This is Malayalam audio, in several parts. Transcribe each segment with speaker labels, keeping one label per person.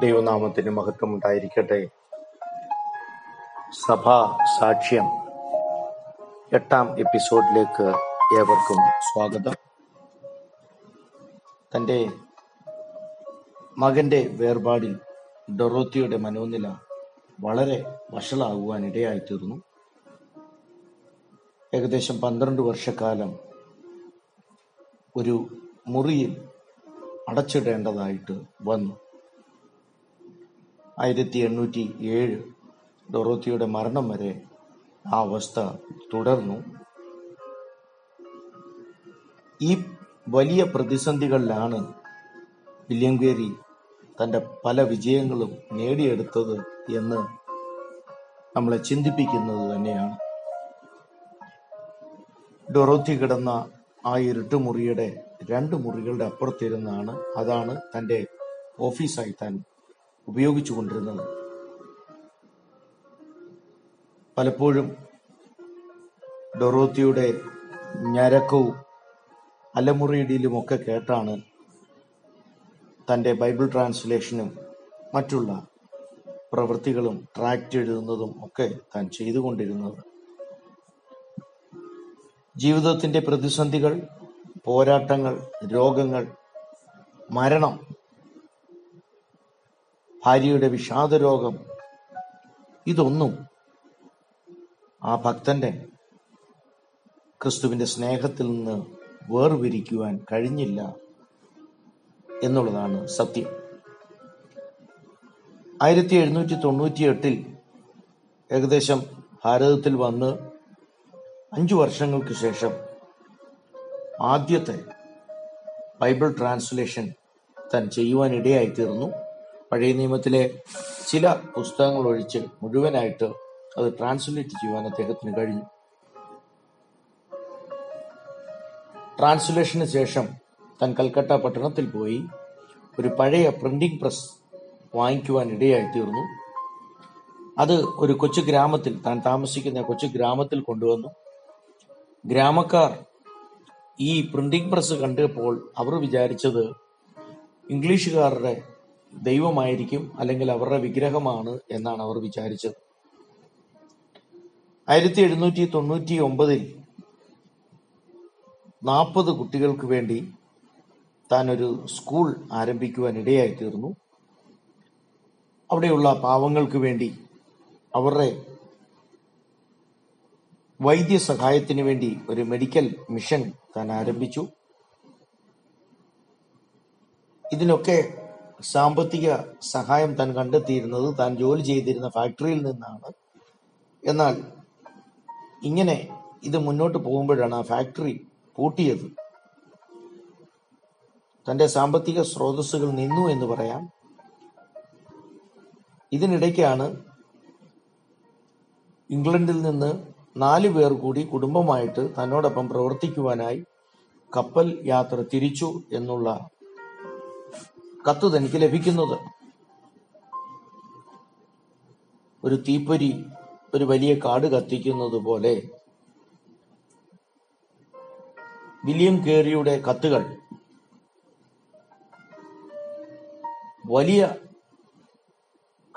Speaker 1: ദൈവനാമത്തിന് മഹത്വം ഉണ്ടായിരിക്കട്ടെ സഭാ സാക്ഷ്യം എട്ടാം എപ്പിസോഡിലേക്ക് ഏവർക്കും സ്വാഗതം. തന്റെ മകന്റെ വേർപാടിൽ ഡൊറോത്തിയുടെ മനോനില വളരെ വഷളാകുവാൻ ഇടയായിത്തീർന്നു ഏകദേശം പന്ത്രണ്ട് വർഷക്കാലം ഒരു മുറിയിൽ അടച്ചിടേണ്ടതായിട്ട് വന്നു. ആയിരത്തി എണ്ണൂറ്റി ഏഴ് ഡൊറോത്തിയുടെ മരണം വരെ ആ അവസ്ഥ തുടർന്നു. ഈ വലിയ പ്രതിസന്ധികളിലാണ് വില്യം ഗേരി തന്റെ പല വിജയങ്ങളും നേടിയെടുത്തത് എന്ന് നമ്മളെ ചിന്തിപ്പിക്കുന്നത് തന്നെയാണ്. ഡൊറോത്തി കിടന്ന ആ ഇരുട്ടുമുറിയുടെ രണ്ട് മുറികളുടെ അപ്പുറത്തിരുന്നാണ് അതാണ് തന്റെ ഓഫീസായി താൻ ഉപയോഗിച്ചുകൊണ്ടിരുന്നത്. പലപ്പോഴും ഡൊറോത്തിയുടെ ഞരക്കവും അലമുറിയിടിയിലുമൊക്കെ കേട്ടാണ് തന്റെ ബൈബിൾ ട്രാൻസ്ലേഷനും മറ്റുള്ള പ്രവൃത്തികളും ട്രാക്റ്റ് എഴുതുന്നതും ഒക്കെ താൻ ചെയ്തുകൊണ്ടിരുന്നത്. ജീവിതത്തിന്റെ പ്രതിസന്ധികൾ പോരാട്ടങ്ങൾ രോഗങ്ങൾ മരണം ഭാര്യയുടെ വിഷാദരോഗം. ഇതൊന്നും ആ ഭക്തന്റെ ക്രിസ്തുവിന്റെ സ്നേഹത്തിൽ നിന്ന് വേർപിരിക്കുവാൻ കഴിഞ്ഞില്ല എന്നുള്ളതാണ് സത്യം. ആയിരത്തി എഴുന്നൂറ്റി തൊണ്ണൂറ്റി എട്ടിൽ ഏകദേശം ഭാരതത്തിൽ വന്ന് അഞ്ചു വർഷങ്ങൾക്ക് ശേഷം ആദ്യത്തെ ബൈബിൾ ട്രാൻസ്ലേഷൻ താൻ ചെയ്യുവാൻ ഇടയായിത്തീർന്നു പഴയ നിയമത്തിലെ ചില പുസ്തകങ്ങൾ ഒഴിച്ച് മുഴുവനായിട്ട് അത് ട്രാൻസ്ലേറ്റ് ചെയ്യുവാൻ അദ്ദേഹത്തിന് കഴിഞ്ഞു. ട്രാൻസ്ലേഷന് ശേഷം താൻ കൽക്കട്ട പട്ടണത്തിൽ പോയി ഒരു പഴയ പ്രിന്റിംഗ് പ്രസ് വാങ്ങിക്കുവാൻ ഇടയായി തീർന്നു. അത് ഒരു കൊച്ചു ഗ്രാമത്തിൽ താൻ താമസിക്കുന്ന കൊച്ചു ഗ്രാമത്തിൽ കൊണ്ടുവന്നു. ഗ്രാമക്കാർ ഈ പ്രിന്റിംഗ് പ്രസ് കണ്ടപ്പോൾ അവർ വിചാരിച്ചത് ഇംഗ്ലീഷുകാരുടെ ദൈവമായിരിക്കും അല്ലെങ്കിൽ അവരുടെ വിഗ്രഹമാണ് എന്നാണ് അവർ വിചാരിച്ചത്. ആയിരത്തി എഴുന്നൂറ്റി തൊണ്ണൂറ്റി ഒമ്പതിൽ നാൽപ്പത് കുട്ടികൾക്ക് വേണ്ടി താൻ ഒരു സ്കൂൾ ആരംഭിക്കുവാൻ ഇടയായി തീർന്നു അവിടെയുള്ള പാവങ്ങൾക്ക് വേണ്ടി അവരുടെ വൈദ്യ വൈദ്യസഹായത്തിന് വേണ്ടി ഒരു മെഡിക്കൽ മിഷൻ താൻ ആരംഭിച്ചു. ഇതിനൊക്കെ സാമ്പത്തിക സഹായം താൻ കണ്ടെത്തിയിരുന്നത് താൻ ജോലി ചെയ്തിരുന്ന ഫാക്ടറിയിൽ നിന്നാണ്. എന്നാൽ ഇങ്ങനെ ഇത് മുന്നോട്ട് പോകുമ്പോഴാണ് ആ ഫാക്ടറി പൂട്ടിയത്. തന്റെ സാമ്പത്തിക സ്രോതസ്സുകൾ നിന്നു എന്ന് പറയാം. ഇതിനിടയ്ക്കാണ് ഇംഗ്ലണ്ടിൽ നിന്ന് നാലു പേർ കൂടി കുടുംബമായിട്ട് തന്നോടൊപ്പം പ്രവർത്തിക്കുവാനായി കപ്പൽ യാത്ര തിരിച്ചു എന്നുള്ള കത്ത് തനിക്ക് ലഭിക്കുന്നത്. ഒരു തീപ്പൊരി ഒരു വലിയ കാട് കത്തിക്കുന്നത് പോലെ വില്യം കേറിയുടെ കത്തുകൾ വലിയ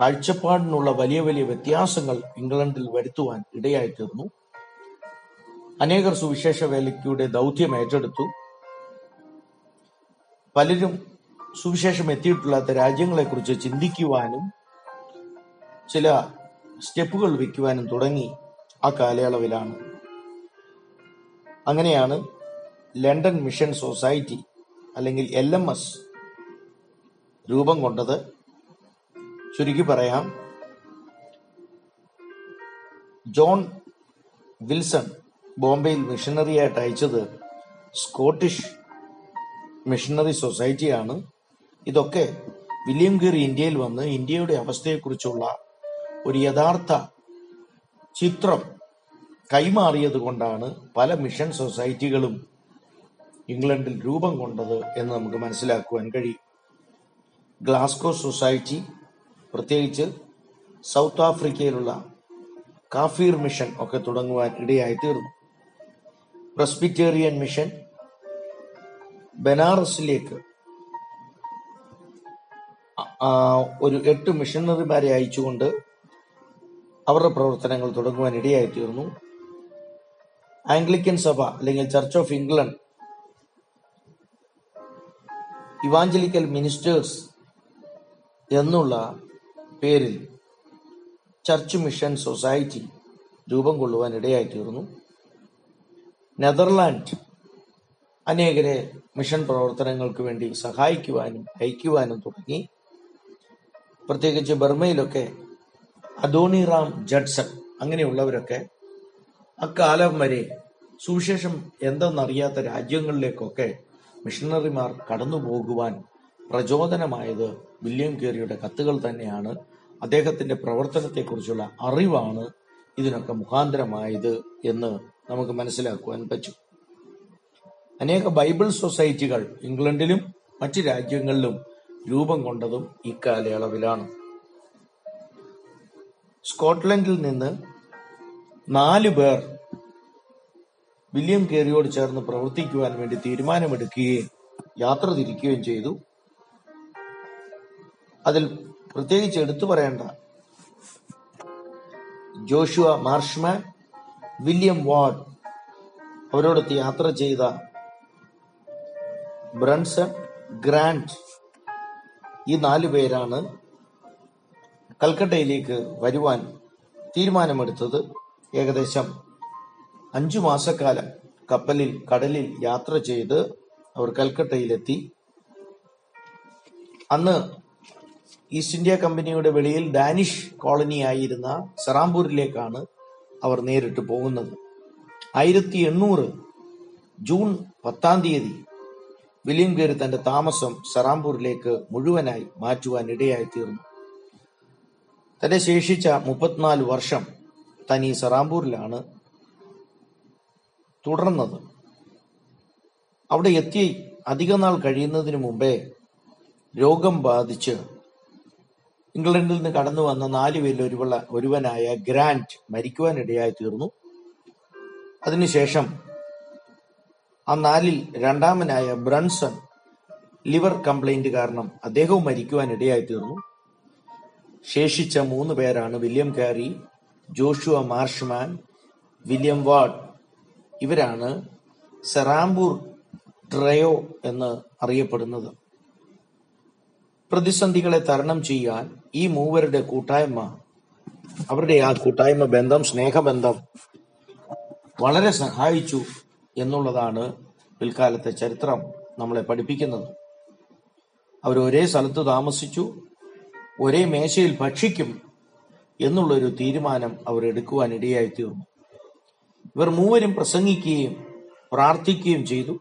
Speaker 1: കാഴ്ചപ്പാടിനുള്ള വലിയ വലിയ വ്യത്യാസങ്ങൾ ഇംഗ്ലണ്ടിൽ വരുത്തുവാൻ ഇടയായി തീർന്നു. അനേകർ സുവിശേഷ വേലയ്ക്കൂടെ ദൗത്യം ഏറ്റെടുത്തു. പലരും സുവിശേഷം രാജ്യങ്ങളെ കുറിച്ച് ചിന്തിക്കുവാനും ചില സ്റ്റെപ്പുകൾ വയ്ക്കുവാനും തുടങ്ങി ആ കാലയളവിലാണ്. അങ്ങനെയാണ് ലണ്ടൻ മിഷൻ സൊസൈറ്റി അല്ലെങ്കിൽ എൽ എം എസ് രൂപം കൊണ്ടത്. ചുരുക്കി പറയാം ജോൺ വിൽസൺ ബോംബെയിൽ മിഷണറിയായിട്ട് അയച്ചത് സ്കോട്ടിഷ് മിഷണറി സൊസൈറ്റിയാണ്. ഇതൊക്കെ വില്യം ഗിറി ഇന്ത്യയിൽ വന്ന് ഇന്ത്യയുടെ അവസ്ഥയെക്കുറിച്ചുള്ള ഒരു യഥാർത്ഥ ചിത്രം കൈമാറിയത് കൊണ്ടാണ് പല മിഷൻ സൊസൈറ്റികളും ഇംഗ്ലണ്ടിൽ രൂപം കൊണ്ടത് എന്ന് നമുക്ക് മനസ്സിലാക്കുവാൻ കഴിയും. ഗ്ലാസ്കോ സൊസൈറ്റി പ്രത്യേകിച്ച് സൗത്ത് ആഫ്രിക്കയിലുള്ള കാഫീർ മിഷൻ ഒക്കെ തുടങ്ങുവാൻ ഇടയായി തീർന്നു പ്രസ്ബിറ്റേറിയൻ മിഷൻ ബനാറസിലേക്ക് ഒരു എട്ട് മിഷണറിമാരെ അയച്ചുകൊണ്ട് അവരുടെ പ്രവർത്തനങ്ങൾ തുടങ്ങുവാൻ ഇടയായി തീർന്നു ആംഗ്ലിക്കൻ സഭ അല്ലെങ്കിൽ Church of England Evangelical Ministers എന്നുള്ള പേരിൽ ചർച്ച് മിഷൻ സൊസൈറ്റി രൂപം കൊള്ളുവാൻ ഇടയായി തീർന്നു നെതർലാൻഡ് അനേകരെ മിഷൻ പ്രവർത്തനങ്ങൾക്ക് വേണ്ടി സഹായിക്കുവാനും അയക്കുവാനും തുടങ്ങി. പ്രത്യേകിച്ച് ബർമയിലൊക്കെ അദോണിറാം ജഡ്സൺ അങ്ങനെയുള്ളവരൊക്കെ അക്കാലം വരെ സുവിശേഷം എന്തെന്നറിയാത്ത രാജ്യങ്ങളിലേക്കൊക്കെ മിഷണറിമാർ കടന്നു പോകുവാൻ പ്രചോദനമായത് വില്യം കേറിയുടെ കത്തുകൾ തന്നെയാണ്. അദ്ദേഹത്തിന്റെ പ്രവർത്തനത്തെക്കുറിച്ചുള്ള അറിവാണ് ഇതിനൊക്കെ മുഖാന്തരമായത് എന്ന് നമുക്ക് മനസ്സിലാക്കുവാൻ പറ്റും. അനേക ബൈബിൾ സൊസൈറ്റികൾ ഇംഗ്ലണ്ടിലും മറ്റ് രാജ്യങ്ങളിലും രൂപം കൊണ്ടതും ഇക്കാലയളവിലാണ്. സ്കോട്ട്ലൻഡിൽ നിന്ന് നാല് പേർ വില്യം കേറിയോട് ചേർന്ന് പ്രവർത്തിക്കുവാൻ വേണ്ടി തീരുമാനമെടുക്കുകയും യാത്ര തിരിക്കുകയും ചെയ്തു. അതിൽ പ്രത്യേകിച്ച് എടുത്തു പറയേണ്ട ജോഷുവ മാർഷ്മാൻ വില്യം വാർഡ് അവരോടൊത്ത് യാത്ര ചെയ്ത ബ്രൺസൺ ഗ്രാൻഡ് ഈ നാലു പേരാണ് കൽക്കട്ടയിലേക്ക് വരുവാൻ തീരുമാനമെടുത്തത്. ഏകദേശം അഞ്ചു മാസക്കാലം കപ്പലിൽ കടലിൽ യാത്ര ചെയ്ത് അവർ കൽക്കട്ടയിലെത്തി. അന്ന് ഈസ്റ്റ് ഇന്ത്യ കമ്പനിയുടെ വെളിയിൽ ഡാനിഷ് കോളനിയായിരുന്ന സറാംപൂരിലേക്കാണ് അവർ നേരിട്ട് പോകുന്നത്. ആയിരത്തി എണ്ണൂറ് ജൂൺ പത്താം തീയതി വില്യം കേറി തന്റെ താമസം സറാംപൂരിലേക്ക് മുഴുവനായി മാറ്റുവാൻ ഇടയായി തീർന്നു. തന്റെ ശേഷിച്ച മുപ്പത്തിനാല് വർഷം തനി സറാംപൂരിലാണ് തുടർന്നത്. അവിടെ എത്തി അധിക നാൾ കഴിയുന്നതിന് മുമ്പേ രോഗം ബാധിച്ച് ഇംഗ്ലണ്ടിൽ നിന്ന് കടന്നു വന്ന നാല് പേരിൽ ഒരുവള ഒരുവനായ ഗ്രാൻഡ് മരിക്കുവാനിടയായി തീർന്നു. അതിനുശേഷം ആ നാലിൽ രണ്ടാമനായ ബ്രൺസൺ ലിവർ കംപ്ലൈന്റ് കാരണം അദ്ദേഹവും മരിക്കുവാൻ ഇടയായി തീർന്നു. ശേഷിച്ച മൂന്ന് പേരാണ് William Carey Joshua Marshman William Ward. ഇവരാണ് സെറാംബൂർ ട്രയോ എന്ന് അറിയപ്പെടുന്നത്. പ്രതിസന്ധികളെ തരണം ചെയ്യാൻ ഈ മൂവരുടെ കൂട്ടായ്മ അവരുടെ ആ കൂട്ടായ്മ ബന്ധം സ്നേഹബന്ധം വളരെ സഹായിച്ചു. എന്നുള്ളതാണ് പിൽക്കാലത്തെ ചരിത്രം നമ്മളെ പഠിപ്പിക്കുന്നത്. അവർ ഒരേ സ്ഥലത്ത് താമസിച്ചു ഒരേ മേശയിൽ ഭക്ഷിക്കും എന്നുള്ളൊരു തീരുമാനം അവർ എടുക്കുവാൻ ഇടയായി തീർന്നു ഇവർ മൂവരും പ്രസംഗിക്കുകയും പ്രാർത്ഥിക്കുകയും ചെയ്തു.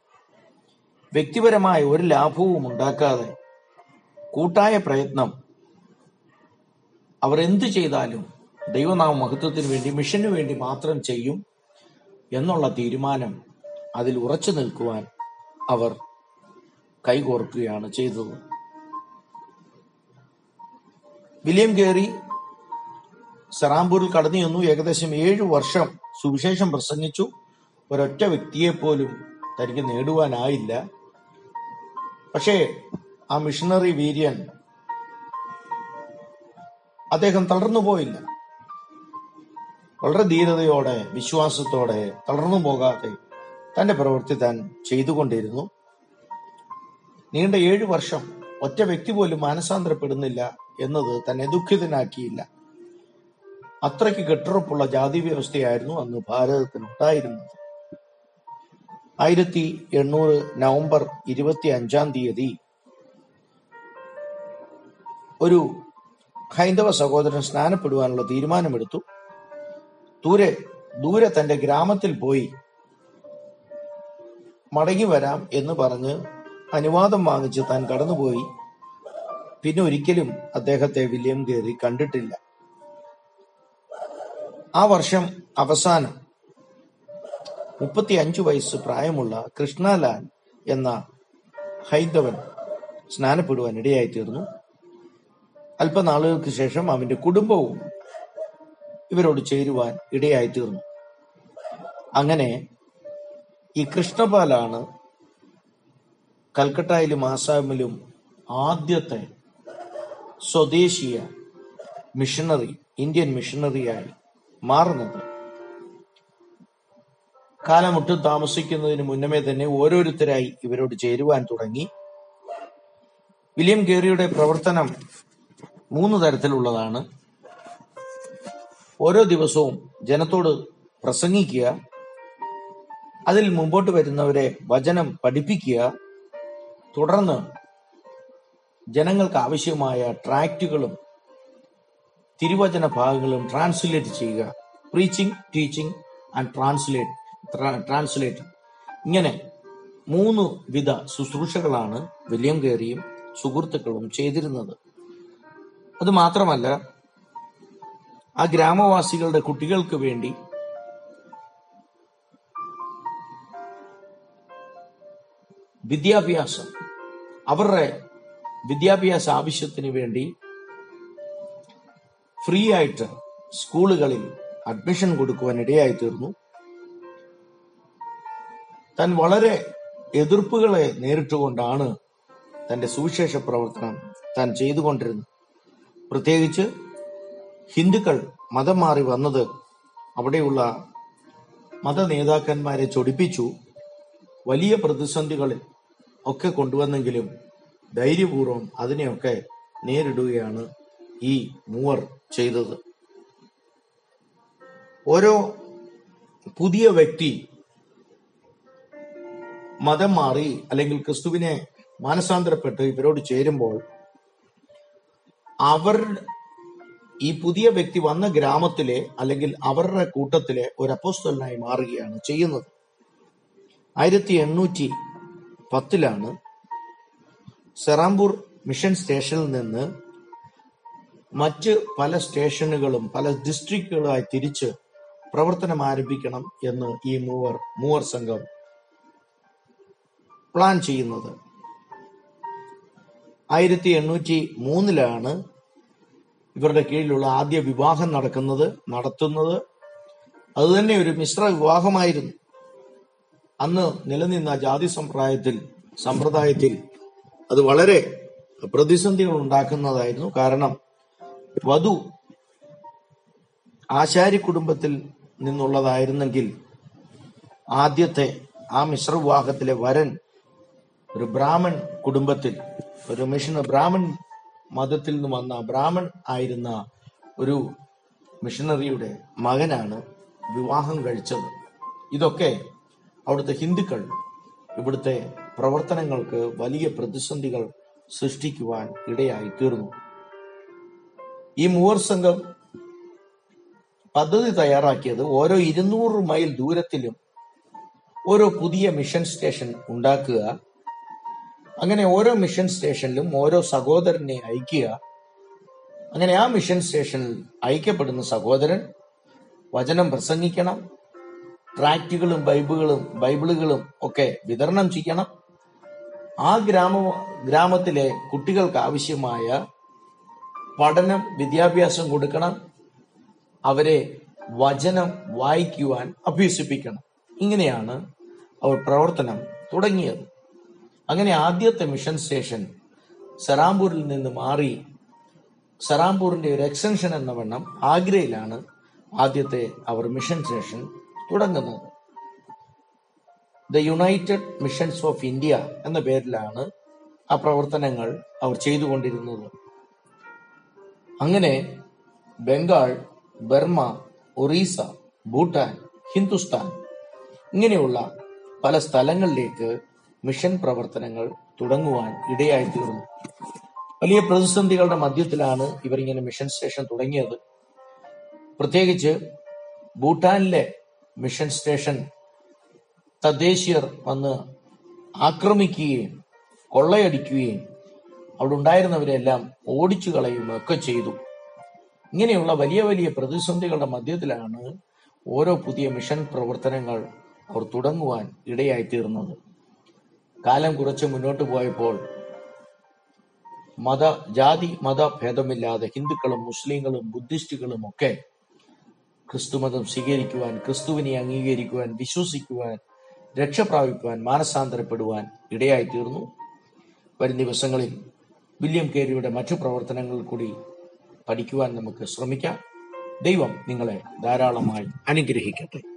Speaker 1: വ്യക്തിപരമായ ഒരു ലാഭവും ഉണ്ടാക്കാതെ കൂട്ടായ പ്രയത്നം അവർ എന്ത് ചെയ്താലും ദൈവനാമ മഹത്വത്തിന് വേണ്ടി മിഷന് വേണ്ടി മാത്രം ചെയ്യും എന്നുള്ള തീരുമാനം അതിൽ ഉറച്ചു നിൽക്കുവാൻ അവർ കൈകോർക്കുകയാണ് ചെയ്തത്. വില്യം കേറി സെറാംപൂരിൽ കടന്നു ചെന്നു. ഏകദേശം ഏഴു വർഷം സുവിശേഷം പ്രസംഗിച്ചു. ഒരൊറ്റ വ്യക്തിയെ പോലും തനിക്ക് നേടുവാനായില്ല. പക്ഷേ ആ മിഷണറി വീര്യൻ അദ്ദേഹം തളർന്നു പോയില്ല. വളരെ ധീരതയോടെ വിശ്വാസത്തോടെ തളർന്നു പോകാതെ തന്റെ പ്രവൃത്തി താൻ ചെയ്തുകൊണ്ടിരുന്നു. നീണ്ട ഏഴു വർഷം ഒറ്റ വ്യക്തി പോലും മാനസാന്തരപ്പെടുന്നില്ല എന്നത് തന്നെ ദുഃഖിതനാക്കിയില്ല. അത്രയ്ക്ക് കെട്ടുറപ്പുള്ള ജാതി വ്യവസ്ഥയായിരുന്നു അന്ന് ഭാരതത്തിനുണ്ടായിരുന്നത്. ആയിരത്തി എണ്ണൂറ് നവംബർ ഇരുപത്തി അഞ്ചാം തീയതി ഒരു ഹൈന്ദവ സഹോദരൻ സ്നാനപ്പെടുവാനുള്ള തീരുമാനമെടുത്തു. ദൂരെ ദൂരെ തന്റെ ഗ്രാമത്തിൽ പോയി മടങ്ങി വരാം എന്ന് പറഞ്ഞ് അനുവാദം വാങ്ങിച്ച് താൻ കടന്നുപോയി. പിന്നെ ഒരിക്കലും അദ്ദേഹത്തെ വില്യം ഗേറി കണ്ടിട്ടില്ല. ആ വർഷം അവസാനം മുപ്പത്തി അഞ്ചു വയസ്സ് പ്രായമുള്ള കൃഷ്ണലാൽ എന്ന ഹൈന്ദവൻ സ്നാനപ്പെടുവാൻ ഇടയായി തീർന്നു അല്പനാളുകൾക്ക് ശേഷം അവന്റെ കുടുംബവും ഇവരോട് ചേരുവാൻ ഇടയായി തീർന്നു അങ്ങനെ ഈ കൃഷ്ണപാലാണ് കൽക്കട്ടയിലും ആസാമിലും ആദ്യത്തെ സ്വദേശീയ മിഷണറി ഇന്ത്യൻ മിഷണറിയായി മാറുന്നത്. കാലമൊട്ടും താമസിക്കുന്നതിന് മുന്നമേ തന്നെ ഓരോരുത്തരായി ഇവരോട് ചേരുവാൻ തുടങ്ങി. വില്യം ഗേറിയുടെ പ്രവർത്തനം മൂന്ന് തരത്തിലുള്ളതാണ്. ഓരോ ദിവസവും ജനത്തോട് പ്രസംഗിക്കുക അതിൽ മുമ്പോട്ട് വരുന്നവരെ വചനം പഠിപ്പിക്കുക. തുടർന്ന് ജനങ്ങൾക്ക് ആവശ്യമായ ട്രാക്റ്റുകളും തിരുവചന ഭാഗങ്ങളും ട്രാൻസ്ലേറ്റ് ചെയ്യുക. Preaching teaching and translate translate ഇങ്ങനെ മൂന്ന് വിധ ശുശ്രൂഷകളാണ് വില്യം കേറിയും സുഹൃത്തുക്കളും ചെയ്തിരുന്നത്. അത് മാത്രമല്ല ആ ഗ്രാമവാസികളുടെ കുട്ടികൾക്ക് വേണ്ടി വിദ്യാഭ്യാസം. അവരുടെ വിദ്യാഭ്യാസ ആവശ്യത്തിന് വേണ്ടി ഫ്രീ ആയിട്ട് സ്കൂളുകളിൽ അഡ്മിഷൻ കൊടുക്കുവാൻ ഇടയായി തീർന്നു താൻ വളരെ എതിർപ്പുകളെ നേരിട്ടുകൊണ്ടാണ് തന്റെ സുവിശേഷ പ്രവർത്തനം താൻ ചെയ്തുകൊണ്ടിരുന്നത്. പ്രത്യേകിച്ച് ഹിന്ദുക്കൾ മതം മാറി വന്നത് അവിടെയുള്ള മത നേതാക്കന്മാരെ ചൊടിപ്പിച്ചു. വലിയ പ്രതിസന്ധികളിൽ ഒക്കെ കൊണ്ടുവന്നെങ്കിലും ധൈര്യപൂർവം അതിനെയൊക്കെ നേരിടുകയാണ് ഈ മൂവർ ചെയ്തത്. ഓരോ പുതിയ വ്യക്തി മതം മാറി അല്ലെങ്കിൽ ക്രിസ്തുവിനെ മാനസാന്തരപ്പെട്ട് ഇവരോട് ചേരുമ്പോൾ അവർ ഈ പുതിയ വ്യക്തി വന്ന ഗ്രാമത്തിലെ അല്ലെങ്കിൽ അവരുടെ കൂട്ടത്തിലെ ഒരു അപ്പോസ്തലനായി മാറുകയാണ് ചെയ്യുന്നത്. ആയിരത്തി എണ്ണൂറ്റി പത്തിലാണ് സെറാംപൂർ മിഷൻ സ്റ്റേഷനിൽ നിന്ന് മറ്റ് പല സ്റ്റേഷനുകളും പല ഡിസ്ട്രിക്റ്റുകളുമായി തിരിച്ച് പ്രവർത്തനം ആരംഭിക്കണം എന്ന് ഈ മൂവർ മൂവർ സംഘം പ്ലാൻ ചെയ്യുന്നത്. ആയിരത്തി എണ്ണൂറ്റി മൂന്നിലാണ് ഇവരുടെ കീഴിലുള്ള ആദ്യ വിവാഹം നടക്കുന്നത് നടത്തുന്നത്. അതുതന്നെ ഒരു മിശ്ര വിവാഹമായിരുന്നു അന്ന് നിലനിന്ന ജാതി സമ്പ്രദായത്തിൽ സമ്പ്രദായത്തിൽ അത് വളരെ പ്രതിസന്ധികൾ ഉണ്ടാക്കുന്നതായിരുന്നു. കാരണം വധു ആശാരി കുടുംബത്തിൽ നിന്നുള്ളതായിരുന്നെങ്കിൽ ആദ്യത്തെ ആ മിശ്ര വിവാഹത്തിലെ വരൻ ഒരു ബ്രാഹ്മൺ കുടുംബത്തിൽ ഒരു മിഷൻ ബ്രാഹ്മൺ മതത്തിൽ നിന്ന് വന്ന ബ്രാഹ്മൺ ആയിരുന്ന ഒരു മിഷണറിയുടെ മകനാണ് വിവാഹം കഴിച്ചത്. ഇതൊക്കെ അവിടുത്തെ ഹിന്ദുക്കൾ ഇവിടുത്തെ പ്രവർത്തനങ്ങൾക്ക് വലിയ പ്രതിസന്ധികൾ സൃഷ്ടിക്കുവാൻ ഇടയായി തീർന്നു. ഈ മൂവർ സംഘം പദ്ധതി തയ്യാറാക്കിയത് ഓരോ ഇരുന്നൂറ് മൈൽ ദൂരത്തിലും ഓരോ പുതിയ മിഷൻ സ്റ്റേഷൻ ഉണ്ടാക്കുക അങ്ങനെ ഓരോ മിഷൻ സ്റ്റേഷനിലും ഓരോ സഹോദരനെ അയക്കുക അങ്ങനെ ആ മിഷൻ സ്റ്റേഷനിൽ അയക്കപ്പെടുന്ന സഹോദരൻ വചനം പ്രസംഗിക്കണം ട്രാക്റ്റുകളും ബൈബിളുകളും ബൈബിളുകളും ഒക്കെ വിതരണം ചെയ്യണം. ആ ഗ്രാമ ഗ്രാമത്തിലെ കുട്ടികൾക്ക് ആവശ്യമായ പഠനം വിദ്യാഭ്യാസം കൊടുക്കണം. അവരെ വചനം വായിക്കുവാൻ അഭ്യസിപ്പിക്കണം. ഇങ്ങനെയാണ് അവർ പ്രവർത്തനം തുടങ്ങിയത്. അങ്ങനെ ആദ്യത്തെ മിഷൻ സ്റ്റേഷൻ സറാംപൂരിൽ നിന്ന് മാറി സറാംപൂരിന്റെ ഒരു എക്സ്റ്റൻഷൻ എന്ന വണ്ണം ആഗ്രയിലാണ് ആദ്യത്തെ അവർ മിഷൻ സ്റ്റേഷൻ തുടങ്ങുന്നത് the united missions of India എന്ന പേരിലാണ് ആ പ്രവർത്തനങ്ങൾ അവർ ചെയ്തുകൊണ്ടിരുന്നത്. അങ്ങനെ ബംഗാൾ ബർമ ഒറീസ ഭൂട്ടാൻ ഹിന്ദുസ്ഥാൻ ഇങ്ങനെയുള്ള പല സ്ഥലങ്ങളിലേക്ക് മിഷൻ പ്രവർത്തനങ്ങൾ തുടങ്ങുവാൻ ഇടയായി തീർന്നു വലിയ പ്രതിസന്ധികളുടെ മധ്യത്തിലാണ് ഇവർ ഇങ്ങനെ മിഷൻ സ്റ്റേഷൻ തുടങ്ങിയത്. പ്രത്യേകിച്ച് ഭൂട്ടാനിലെ മിഷൻ സ്റ്റേഷൻ തദ്ദേശീയർ വന്ന് ആക്രമിക്കുകയും കൊള്ളയടിക്കുകയും അവിടെ ഉണ്ടായിരുന്നവരെല്ലാം ഓടിച്ചു കളയുകയും ഒക്കെ ചെയ്തു. ഇങ്ങനെയുള്ള വലിയ വലിയ പ്രതിസന്ധികളുടെ മധ്യത്തിലാണ് ഓരോ പുതിയ മിഷൻ പ്രവർത്തനങ്ങൾ അവർ തുടങ്ങുവാൻ ഇടയായി തീർന്നത് കാലം കുറച്ച് മുന്നോട്ട് പോയപ്പോൾ മത ജാതി മത ഭേദമില്ലാതെ ഹിന്ദുക്കളും മുസ്ലിങ്ങളും ബുദ്ധിസ്റ്റുകളും ഒക്കെ ക്രിസ്തുമതം സ്വീകരിക്കുവാൻ ക്രിസ്തുവിനെ അംഗീകരിക്കുവാൻ വിശ്വസിക്കുവാൻ രക്ഷ പ്രാപിക്കുവാൻ മാനസാന്തരപ്പെടുവാൻ ഇടയായി തീർന്നു വരും ദിവസങ്ങളിൽ വില്യം കേരിയുടെ മറ്റു പ്രവർത്തനങ്ങൾ കൂടി പഠിക്കുവാൻ നമുക്ക് ശ്രമിക്കാം. ദൈവം നിങ്ങളെ ധാരാളമായി അനുഗ്രഹിക്കട്ടെ.